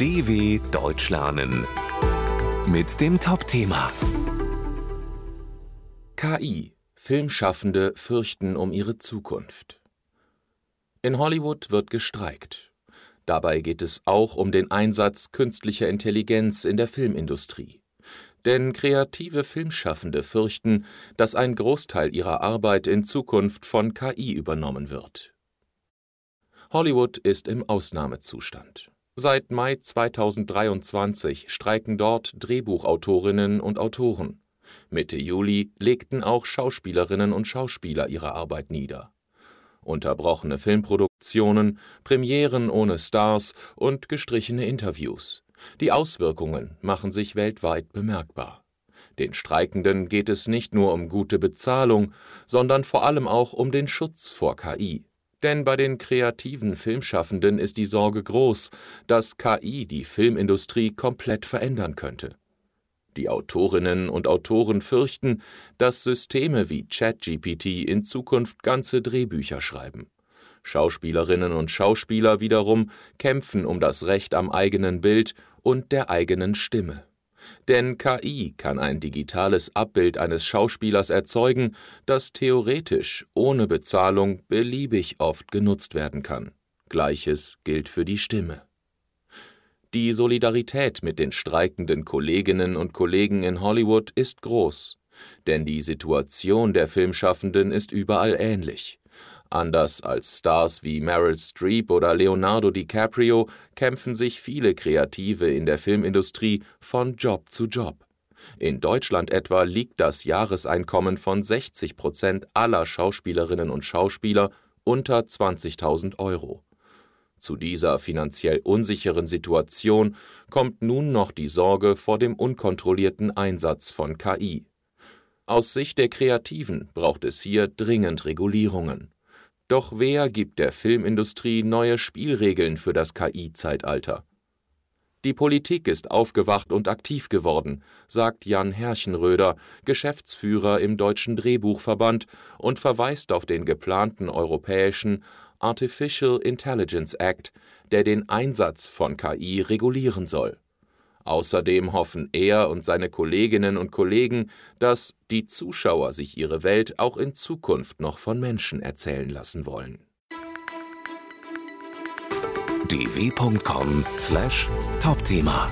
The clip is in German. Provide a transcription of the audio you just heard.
DW Deutsch lernen mit dem Top-Thema KI. Filmschaffende fürchten um ihre Zukunft. In Hollywood wird gestreikt. Dabei geht es auch um den Einsatz künstlicher Intelligenz in der Filmindustrie. Denn kreative Filmschaffende fürchten, dass ein Großteil ihrer Arbeit in Zukunft von KI übernommen wird. Hollywood ist im Ausnahmezustand. Seit Mai 2023 streiken dort Drehbuchautorinnen und Autoren. Mitte Juli legten auch Schauspielerinnen und Schauspieler ihre Arbeit nieder. Unterbrochene Filmproduktionen, Premieren ohne Stars und gestrichene Interviews. Die Auswirkungen machen sich weltweit bemerkbar. Den Streikenden geht es nicht nur um gute Bezahlung, sondern vor allem auch um den Schutz vor KI. Denn bei den kreativen Filmschaffenden ist die Sorge groß, dass KI die Filmindustrie komplett verändern könnte. Die Autorinnen und Autoren fürchten, dass Systeme wie ChatGPT in Zukunft ganze Drehbücher schreiben. Schauspielerinnen und Schauspieler wiederum kämpfen um das Recht am eigenen Bild und der eigenen Stimme. Denn KI kann ein digitales Abbild eines Schauspielers erzeugen, das theoretisch ohne Bezahlung beliebig oft genutzt werden kann. Gleiches gilt für die Stimme. Die Solidarität mit den streikenden Kolleginnen und Kollegen in Hollywood ist groß, denn die Situation der Filmschaffenden ist überall ähnlich. Anders als Stars wie Meryl Streep oder Leonardo DiCaprio kämpfen sich viele Kreative in der Filmindustrie von Job zu Job. In Deutschland etwa liegt das Jahreseinkommen von 60 Prozent aller Schauspielerinnen und Schauspieler unter 20.000 Euro. Zu dieser finanziell unsicheren Situation kommt nun noch die Sorge vor dem unkontrollierten Einsatz von KI. Aus Sicht der Kreativen braucht es hier dringend Regulierungen. Doch wer gibt der Filmindustrie neue Spielregeln für das KI-Zeitalter? Die Politik ist aufgewacht und aktiv geworden, sagt Jan Herrchenröder, Geschäftsführer im Deutschen Drehbuchverband und verweist auf den geplanten europäischen Artificial Intelligence Act, der den Einsatz von KI regulieren soll. Außerdem hoffen er und seine Kolleginnen und Kollegen, dass die Zuschauer sich ihre Welt auch in Zukunft noch von Menschen erzählen lassen wollen. dw.com/topthema